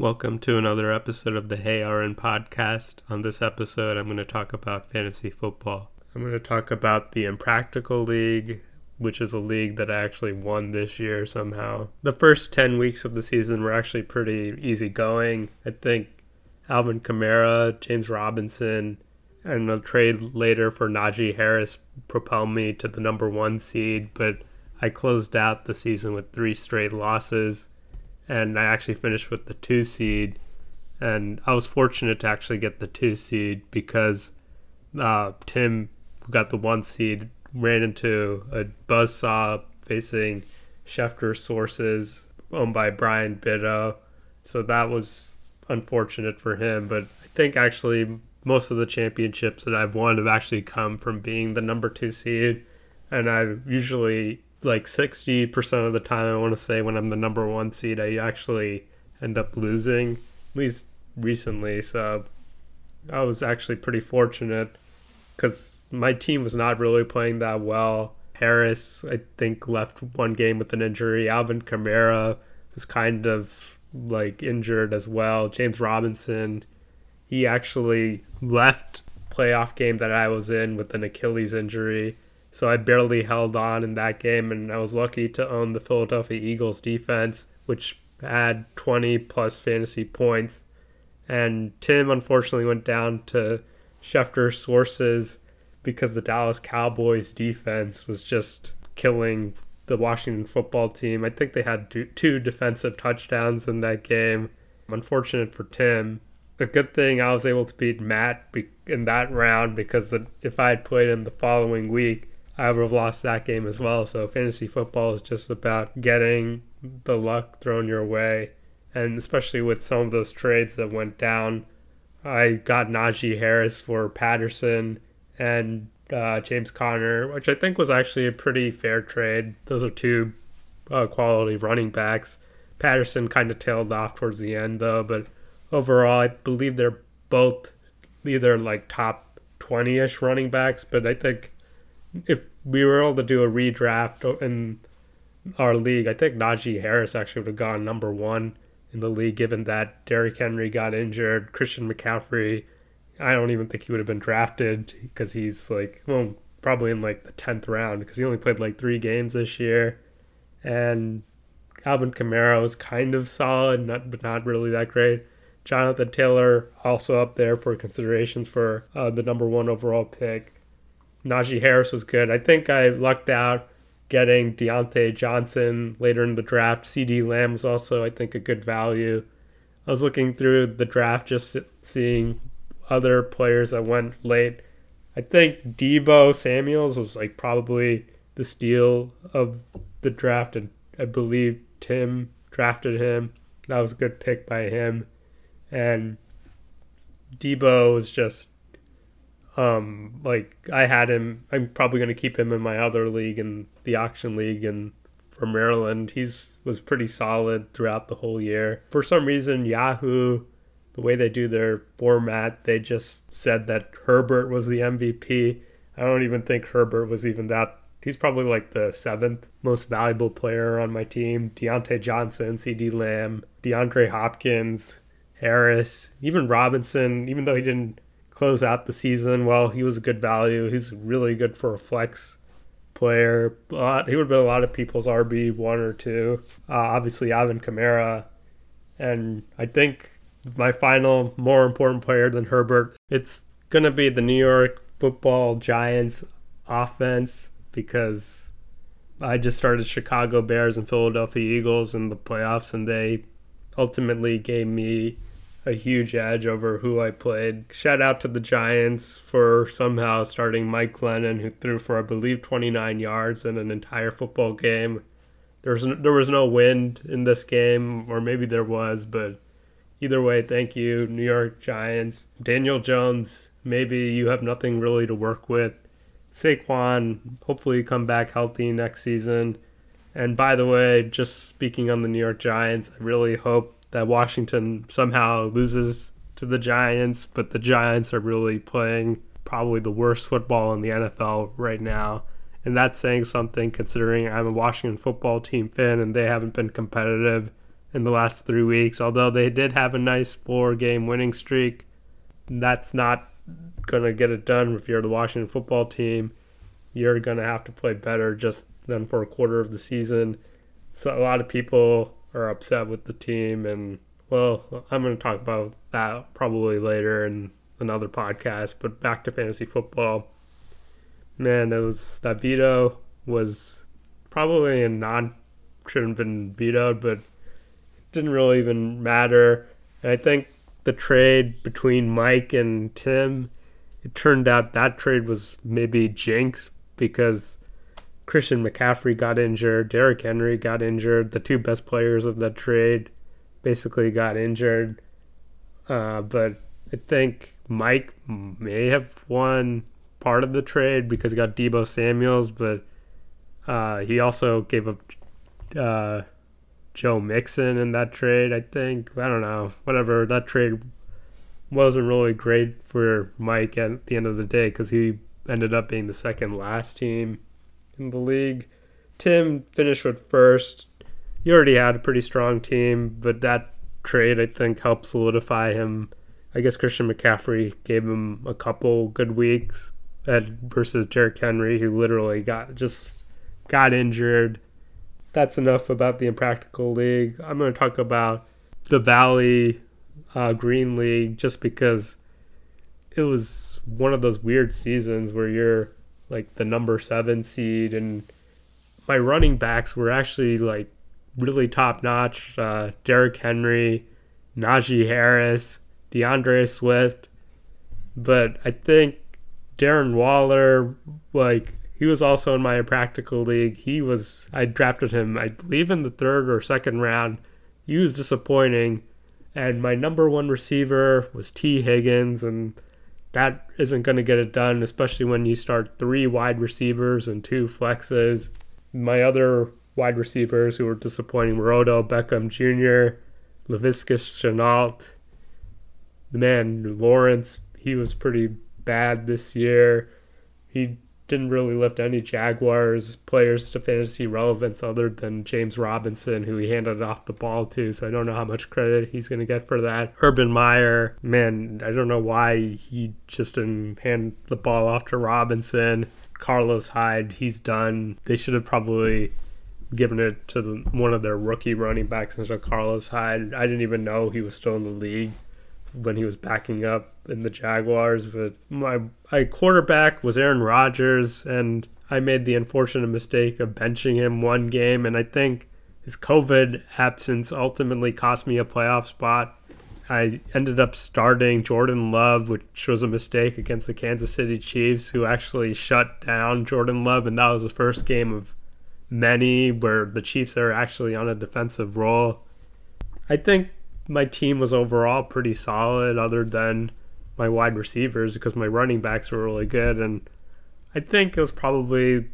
Welcome to another episode of the Hey RN podcast. On this episode, I'm going to talk about fantasy football. I'm going to talk about the Impractical League, which is a league that I actually won this year somehow. The first 10 weeks of the season were actually pretty easy going. I think Alvin Kamara, James Robinson, and a trade later for Najee Harris propelled me to the number one seed, but I closed out the season with three straight losses and I actually finished with the two seed. And I was fortunate to actually get the two seed because uh, Tim, got the one seed, ran into a buzz saw facing Schefter Sources owned by Brian Biddo. So that was unfortunate for him. But I think actually most of the championships that I've won have actually come from being the number two seed. And I've usually like 60% of the time, I want to say when I'm the number one seed, I actually end up losing, at least recently. So I was actually pretty fortunate because my team was not really playing that well. Harris, I think, left one game with an injury. Alvin Kamara was kind of like injured as well. James Robinson, he actually left playoff game that I was in with an Achilles injury. So I barely held on in that game, and I was lucky to own the Philadelphia Eagles defense, which had 20 plus fantasy points. And Tim unfortunately went down to Schefter sources because the Dallas Cowboys defense was just killing the Washington football team. I think they had two defensive touchdowns in that game. Unfortunate for Tim. A good thing I was able to beat Matt in that round because the, if I had played him the following week, I would have lost that game as well. So fantasy football is just about getting the luck thrown your way, and especially with some of those trades that went down. I got Najee Harris for Patterson and uh, James Conner, which I think was actually a pretty fair trade. Those are two uh, quality running backs. Patterson kind of tailed off towards the end though, but overall, I believe they're both either like top 20 ish running backs, but I think if we were able to do a redraft in our league, I think Najee Harris actually would have gone number one in the league, given that Derrick Henry got injured. Christian McCaffrey, I don't even think he would have been drafted because he's like, well, probably in like the 10th round because he only played like three games this year. And Alvin Kamara was kind of solid, not, but not really that great. Jonathan Taylor also up there for considerations for uh, the number one overall pick. Najee Harris was good. I think I lucked out getting Diontae Johnson later in the draft. CeeDee Lamb was also, I think, a good value. I was looking through the draft, just seeing other players that went late. I think Deebo Samuels was like probably the steal of the draft, and I believe Tim drafted him. That was a good pick by him. And Deebo was just um, like I had him. I'm probably going to keep him in my other league in the auction league and for Maryland. He's was pretty solid throughout the whole year. For some reason, Yahoo, the way they do their format, they just said that Herbert was the MVP. I don't even think Herbert was even that. He's probably like the seventh most valuable player on my team. Diontae Johnson, CeeDee Lamb, DeAndre Hopkins, Harris, even Robinson, even though he didn't close out the season. Well, he was a good value. He's really good for a flex player. But he would have been a lot of people's RB one or two. Uh, obviously, Alvin Kamara, and I think my final more important player than Herbert. It's gonna be the New York Football Giants offense because I just started Chicago Bears and Philadelphia Eagles in the playoffs, and they ultimately gave me a huge edge over who I played. Shout out to the Giants for somehow starting Mike Glennon, who threw for I believe 29 yards in an entire football game. There was no, there was no wind in this game, or maybe there was, but either way, thank you, New York Giants. Daniel Jones, maybe you have nothing really to work with. Saquon, hopefully you come back healthy next season. And by the way, just speaking on the New York Giants, I really hope that Washington somehow loses to the Giants, but the Giants are really playing probably the worst football in the NFL right now. And that's saying something considering I'm a Washington football team fan and they haven't been competitive in the last three weeks. Although they did have a nice four game winning streak, that's not going to get it done if you're the Washington football team. You're going to have to play better just than for a quarter of the season. So a lot of people are upset with the team, and well, I'm going to talk about that probably later in another podcast. But back to fantasy football, man, it was that veto was probably a non shouldn't have been vetoed, but didn't really even matter. And I think the trade between Mike and Tim, it turned out that trade was maybe jinx because Christian McCaffrey got injured, Derrick Henry got injured, the two best players of the trade basically got injured. Uh, but I think Mike may have won part of the trade because he got Deebo Samuels, but uh, he also gave up uh, Joe Mixon in that trade. I think I don't know, whatever that trade wasn't really great for Mike at the end of the day because he ended up being the second last team in the league. Tim finished with first. He already had a pretty strong team, but that trade I think helped solidify him. I guess Christian McCaffrey gave him a couple good weeks at versus Derrick Henry, who literally got just got injured. That's enough about the impractical league. I'm going to talk about the Valley uh, Green League just because it was one of those weird seasons where you're like the number seven seed, and my running backs were actually like really top notch. Uh, Derrick Henry, Najee Harris, D'Andre Swift, but I think Darren Waller, like he was also in my practical league. He was I drafted him, I believe in the third or second round. He was disappointing and my number one receiver was Tee Higgins, and that isn't going to get it done, especially when you start three wide receivers and two flexes. My other wide receivers who were disappointing were Odell Beckham Jr., Laviska Shenault. The man, Lawrence, he was pretty bad this year. He didn't really lift any Jaguars players to fantasy relevance other than James Robinson, who he handed off the ball to. So I don't know how much credit he's going to get for that. Urban Meyer, man, I don't know why he just didn't hand the ball off to Robinson. Carlos Hyde, he's done. They should have probably given it to the, one of their rookie running backs instead of Carlos Hyde. I didn't even know he was still in the league when he was backing up in the Jaguars. But my my quarterback was Aaron Rodgers, and I made the unfortunate mistake of benching him one game, and I think his COVID absence ultimately cost me a playoff spot. I ended up starting Jordan Love, which was a mistake against the Kansas City Chiefs, who actually shut down Jordan Love, and that was the first game of many where the Chiefs are actually on a defensive role. I think my team was overall pretty solid, other than my wide receivers, because my running backs were really good. And I think it was probably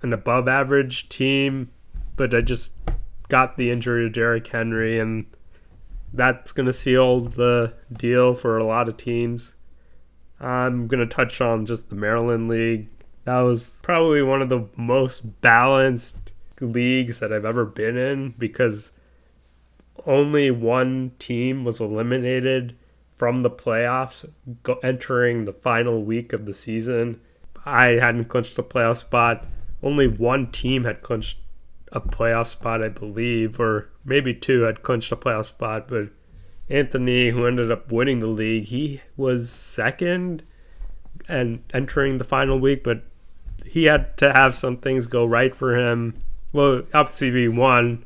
an above average team, but I just got the injury to Derrick Henry, and that's going to seal the deal for a lot of teams. I'm going to touch on just the Maryland League. That was probably one of the most balanced leagues that I've ever been in because only one team was eliminated from the playoffs go, entering the final week of the season. I hadn't clinched a playoff spot. Only one team had clinched a playoff spot, I believe, or maybe two had clinched a playoff spot. But Anthony, who ended up winning the league, he was second and entering the final week, but he had to have some things go right for him. Well, obviously, he won.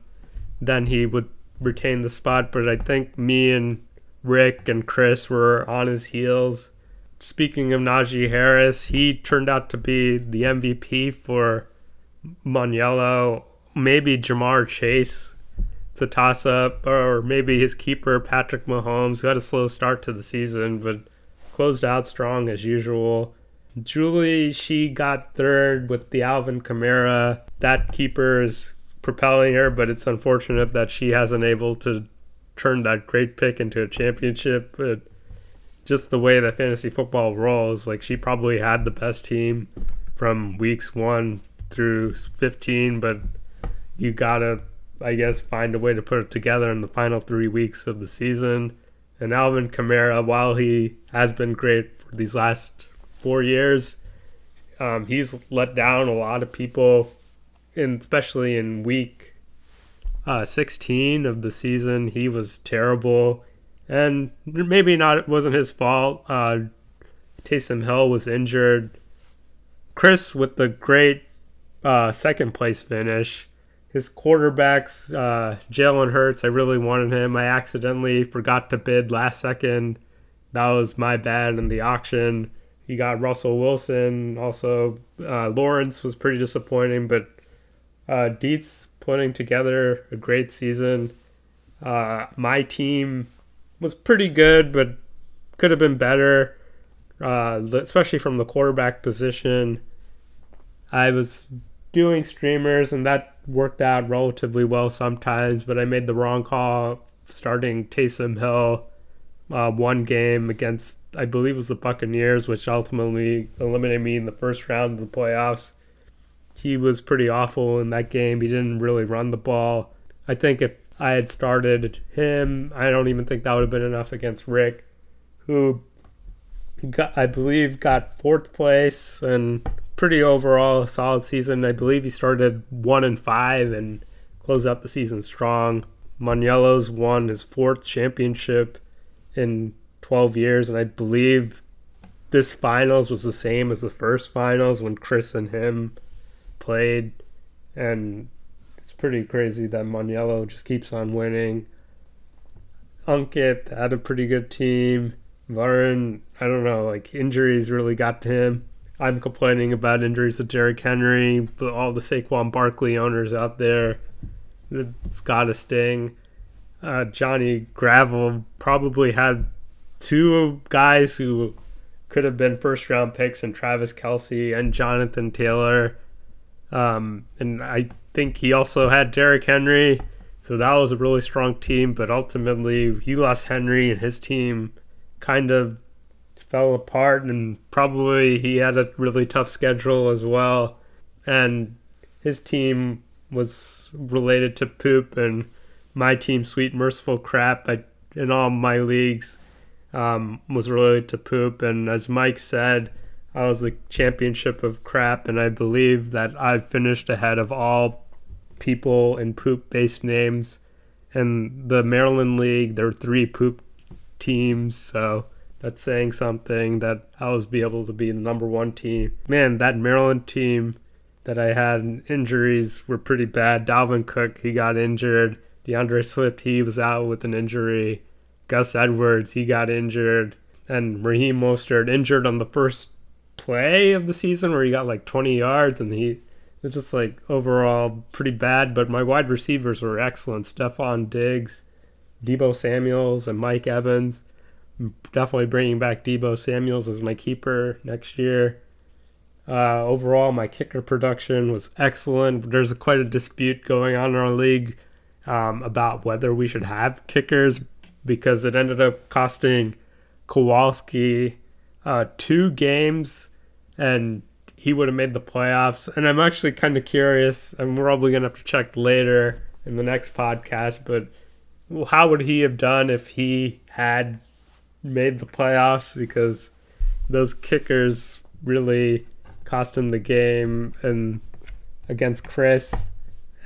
Then he would retain the spot, but I think me and Rick and Chris were on his heels. Speaking of Najee Harris, he turned out to be the MVP for Maniello. Maybe Ja'Marr Chase. It's a toss up, or maybe his keeper, Patrick Mahomes, who had a slow start to the season, but closed out strong as usual. Julie, she got third with the Alvin Kamara. That keeper is propelling her, but it's unfortunate that she hasn't able to turn that great pick into a championship. But just the way that fantasy football rolls, like she probably had the best team from weeks one through 15, but you gotta I guess, find a way to put it together in the final three weeks of the season. And Alvin Kamara, while he has been great for these last four years, um, he's let down a lot of people, and especially in week uh, 16 of the season. He was terrible, and maybe not it wasn't his fault. Uh, Taysom Hill was injured. Chris with the great uh, second place finish. His quarterbacks, uh, Jalen Hurts, I really wanted him. I accidentally forgot to bid last second. That was my bad in the auction. You got Russell Wilson. Also, uh, Lawrence was pretty disappointing, but uh, Dietz putting together a great season. Uh, my team was pretty good, but could have been better, uh, especially from the quarterback position. I was doing streamers, and that worked out relatively well sometimes, but I made the wrong call starting Taysom Hill uh, one game against, I believe it was the Buccaneers, which ultimately eliminated me in the first round of the playoffs. He was pretty awful in that game. He didn't really run the ball. I think if I had started him, I don't even think that would have been enough against Rick, who got, I believe got fourth place and pretty overall solid season. I believe he started one and five and closed out the season strong. Maniello's won his fourth championship in 12 years, and I believe this finals was the same as the first finals when Chris and him played, and it's pretty crazy that Maniello just keeps on winning. Unkit had a pretty good team. Varun, I don't know, like injuries really got to him. I'm complaining about injuries to Derrick Henry, but all the Saquon Barkley owners out there, it's got to sting uh, Johnny Gravel probably had two guys who could have been first round picks and Travis Kelce and Jonathan Taylor. Um, and I think he also had Derrick Henry. So that was a really strong team, but ultimately he lost Henry and his team kind of fell apart and probably he had a really tough schedule as well. And his team was related to poop and my team, Sweet Merciful Crap, I, in all my leagues, um, was related to poop. And as Mike said, I was the championship of crap, and I believe that I finished ahead of all people in poop based names. In the Maryland League, there were three poop teams, so that's saying something that I was be able to be the number one team. Man, that Maryland team that I had injuries were pretty bad. Dalvin Cook, he got injured. D'Andre Swift, he was out with an injury. Gus Edwards, he got injured. And Raheem Mostert injured on the first play of the season where he got like 20 yards and he was just like overall pretty bad. But my wide receivers were excellent. Stefon Diggs, Deebo Samuels, and Mike Evans. I'm definitely bringing back Deebo Samuels as my keeper next year. Uh, overall, my kicker production was excellent. There's quite a dispute going on in our league um, about whether we should have kickers because it ended up costing Kowalski uh, two games and he would have made the playoffs. And I'm actually kind of curious. I'm probably going to have to check later in the next podcast, but how would he have done if he had made the playoffs? Because those kickers really cost him the game. And against Chris,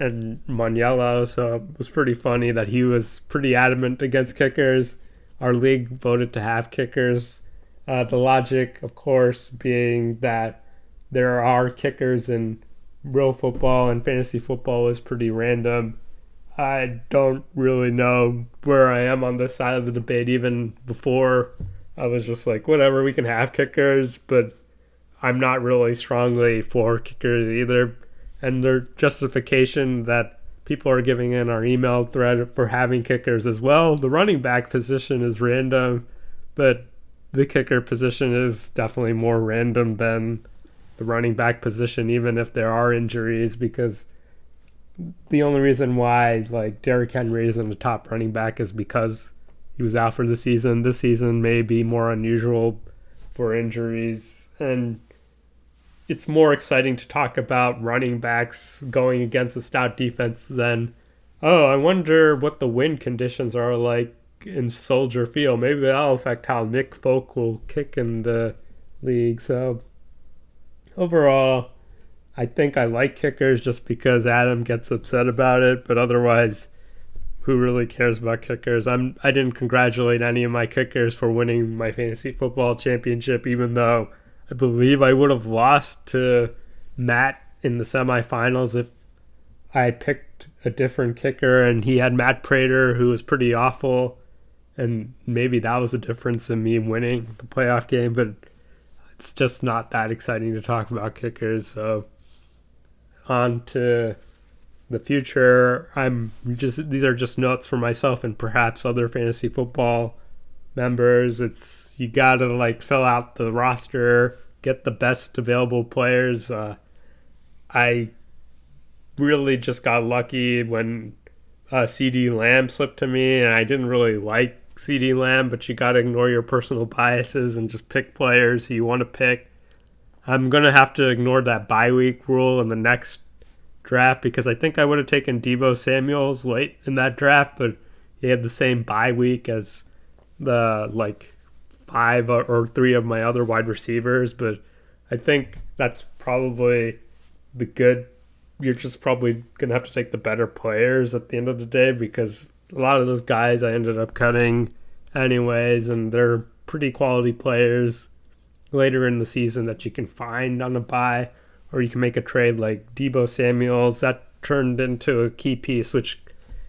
and Maniello, so it was pretty funny that he was pretty adamant against kickers. Our league voted to have kickers. Uh, the logic, of course, being that there are kickers in real football and fantasy football is pretty random. I don't really know where I am on this side of the debate. Even before, I was just like, whatever, we can have kickers, but I'm not really strongly for kickers either and their justification that people are giving in our email thread for having kickers as well. The running back position is random, but the kicker position is definitely more random than the running back position, even if there are injuries, because the only reason why like Derrick Henry isn't the top running back is because he was out for the season. This season may be more unusual for injuries and it's more exciting to talk about running backs going against a stout defense than oh, I wonder what the wind conditions are like in Soldier Field. Maybe that'll affect how Nick Folk will kick in the league. So overall, I think I like kickers just because Adam gets upset about it, but otherwise, who really cares about kickers? I'm I didn't congratulate any of my kickers for winning my fantasy football championship, even though I believe I would have lost to Matt in the semifinals if I picked a different kicker and he had Matt Prater who was pretty awful and maybe that was the difference in me winning the playoff game, but it's just not that exciting to talk about kickers. So on to the future. I'm just these are just notes for myself and perhaps other fantasy football members. It's you got to like fill out the roster, get the best available players. Uh, I really just got lucky when uh, CeeDee Lamb slipped to me, and I didn't really like CeeDee Lamb, but you got to ignore your personal biases and just pick players you want to pick. I'm going to have to ignore that bye week rule in the next draft because I think I would have taken Deebo Samuels late in that draft, but he had the same bye week as the like five or three of my other wide receivers. But I think that's probably the good. You're just probably going to have to take the better players at the end of the day because a lot of those guys I ended up cutting anyways, and they're pretty quality players later in the season that you can find on a buy, or you can make a trade like Deebo Samuels. That turned into a key piece, which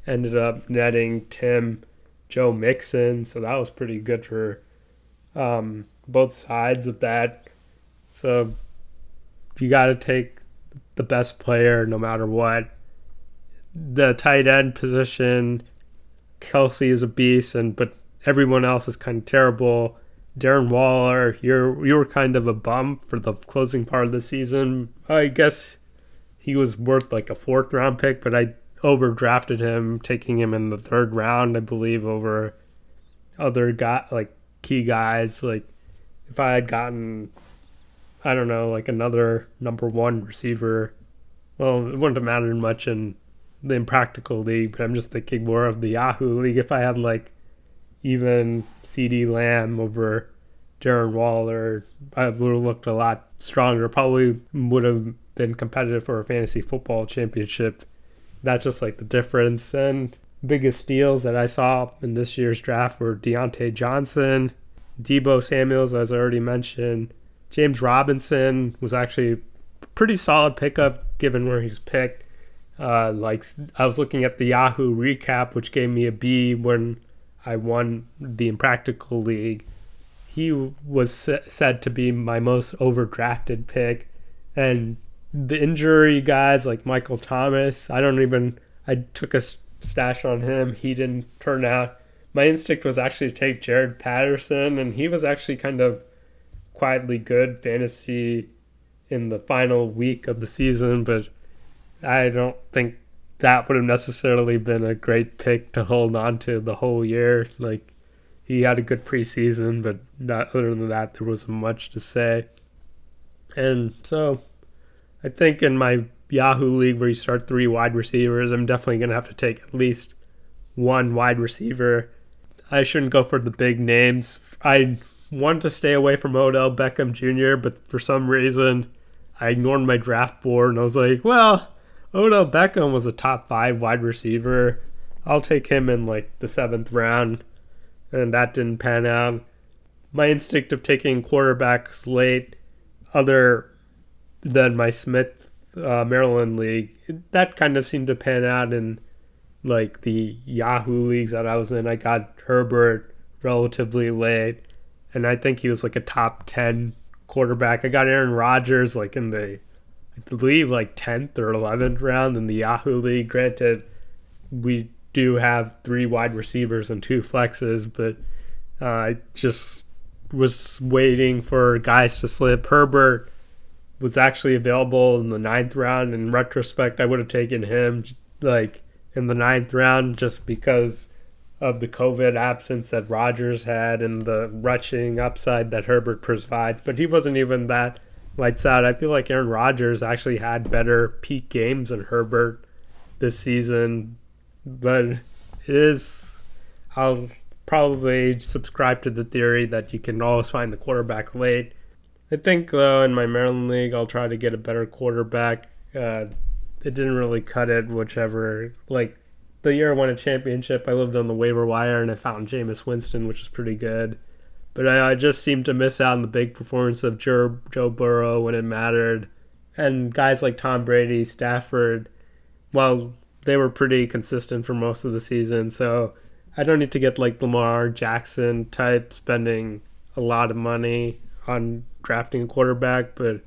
ended up netting Tim Joe Mixon. So that was pretty good for um, both sides of that. So you got to take the best player no matter what. The tight end position, Kelce is a beast, and but everyone else is kind of terrible. Darren Waller, you're you were kind of a bum for the closing part of the season. I guess he was worth like a fourth round pick, but I overdrafted him, taking him in the third round, I believe, over other guy like key guys. Like if I had gotten, I don't know, like another number one receiver, well, it wouldn't have mattered much in the impractical league. But I'm just thinking more of the Yahoo league. If I had like even CeeDee Lamb over Darren Waller, I would have looked a lot stronger. Probably would have been competitive for a fantasy football championship. That's just like the difference. And biggest steals that I saw in this year's draft were Diontae Johnson, Deebo Samuels, as I already mentioned. James Robinson was actually a pretty solid pickup given where he's picked. Uh, like I was looking at the Yahoo recap, which gave me a B when I won the Impractical League. He was said to be my most overdrafted pick, and the injury guys like Michael Thomas, I don't even. I took a stash on him. He didn't turn out. My instinct was actually to take Jared Patterson, and he was actually kind of quietly good fantasy in the final week of the season, but I don't think that would have necessarily been a great pick to hold on to the whole year. Like he had a good preseason, but not other than that, there wasn't much to say. And so I think in my Yahoo league where you start three wide receivers, I'm definitely gonna have to take at least one wide receiver. I shouldn't go for the big names. I wanted to stay away from Odell Beckham Jr., but for some reason I ignored my draft board and I was like, well, Odell Beckham was a top five wide receiver. I'll take him in like the seventh round, and that didn't pan out. My instinct of taking quarterbacks late, other than my Smith uh, Maryland league, that kind of seemed to pan out in like the Yahoo leagues that I was in. I got Herbert relatively late, and I think he was like a top 10 quarterback. I got Aaron Rodgers like in the believe like 10th or 11th round in the Yahoo League. Granted, we do have three wide receivers and two flexes, but uh, I just was waiting for guys to slip. Herbert was actually available in the ninth round. In retrospect, I would have taken him like in the ninth round just because of the COVID absence that Rodgers had and the rushing upside that Herbert provides. But he wasn't even that lights out. I feel like Aaron Rodgers actually had better peak games than Herbert this season. but it is. I'll probably subscribe to the theory that you can always find the quarterback late. I think though in my Maryland league I'll try to get a better quarterback. Uh, it didn't really cut it, whichever. Like the year I won a championship, I lived on the waiver wire and I found Jameis Winston, which was pretty good. But I, I just seemed to miss out on the big performance of Joe, Joe Burrow when it mattered. And guys like Tom Brady, Stafford, well, they were pretty consistent for most of the season. So I don't need to get like Lamar Jackson type spending a lot of money on drafting a quarterback, but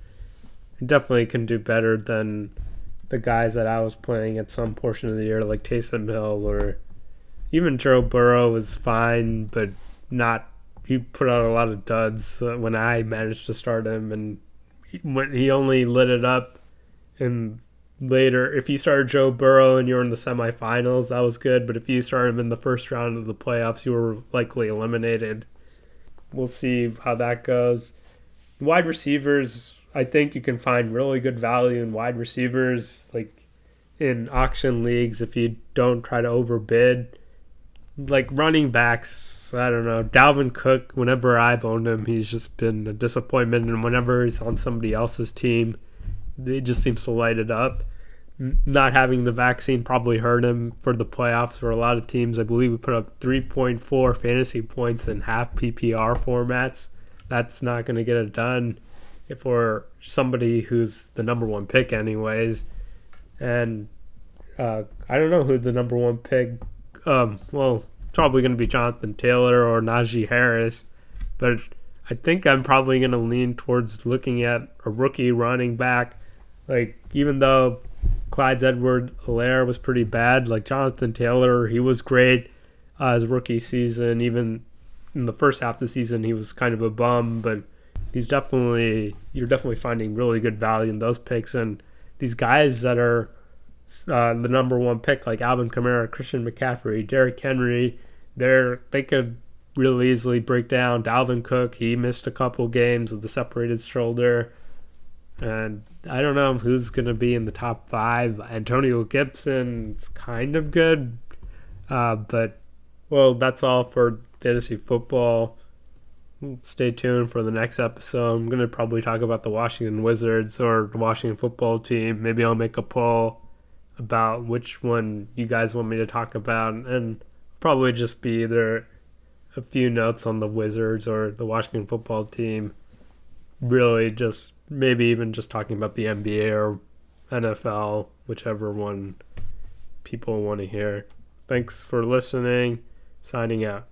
I definitely can do better than the guys that I was playing at some portion of the year, like Taysom Hill or even Joe Burrow was fine, but not. He put out a lot of duds uh, when I managed to start him, and he, when he only lit it up and later. If you started Joe Burrow and you were in the semifinals, that was good. But if you started him in the first round of the playoffs, you were likely eliminated. We'll see how that goes. Wide receivers, I think you can find really good value in wide receivers, like in auction leagues, if you don't try to overbid. Like running backs, I don't know. Dalvin Cook, whenever I've owned him, he's just been a disappointment. And whenever he's on somebody else's team, it just seems to light it up. Not having the vaccine probably hurt him for the playoffs for a lot of teams. I believe we put up 3.4 fantasy points in half PPR formats. That's not going to get it done for somebody who's the number one pick, anyways. And uh, I don't know who the number one pick. Um, well, probably going to be Jonathan Taylor or Najee Harris, but I think I'm probably going to lean towards looking at a rookie running back like even though Clyde Edwards-Helaire was pretty bad, like Jonathan Taylor, he was great uh, his rookie season. Even in the first half of the season, he was kind of a bum, but he's definitely you're definitely finding really good value in those picks and these guys that are uh, the number one pick like Alvin Kamara, Christian McCaffrey, Derrick Henry, they're they could really easily break down. Dalvin Cook, he missed a couple games with the separated shoulder. And I don't know who's going to be in the top five. Antonio Gibson's kind of good. Uh, but, well, that's all for fantasy football. Stay tuned for the next episode. I'm going to probably talk about the Washington Wizards or the Washington football team. Maybe I'll make a poll about which one you guys want me to talk about. And probably just be either a few notes on the Wizards or the Washington football team. Really just maybe even just talking about the NBA or NFL, whichever one people want to hear. Thanks for listening. Signing out.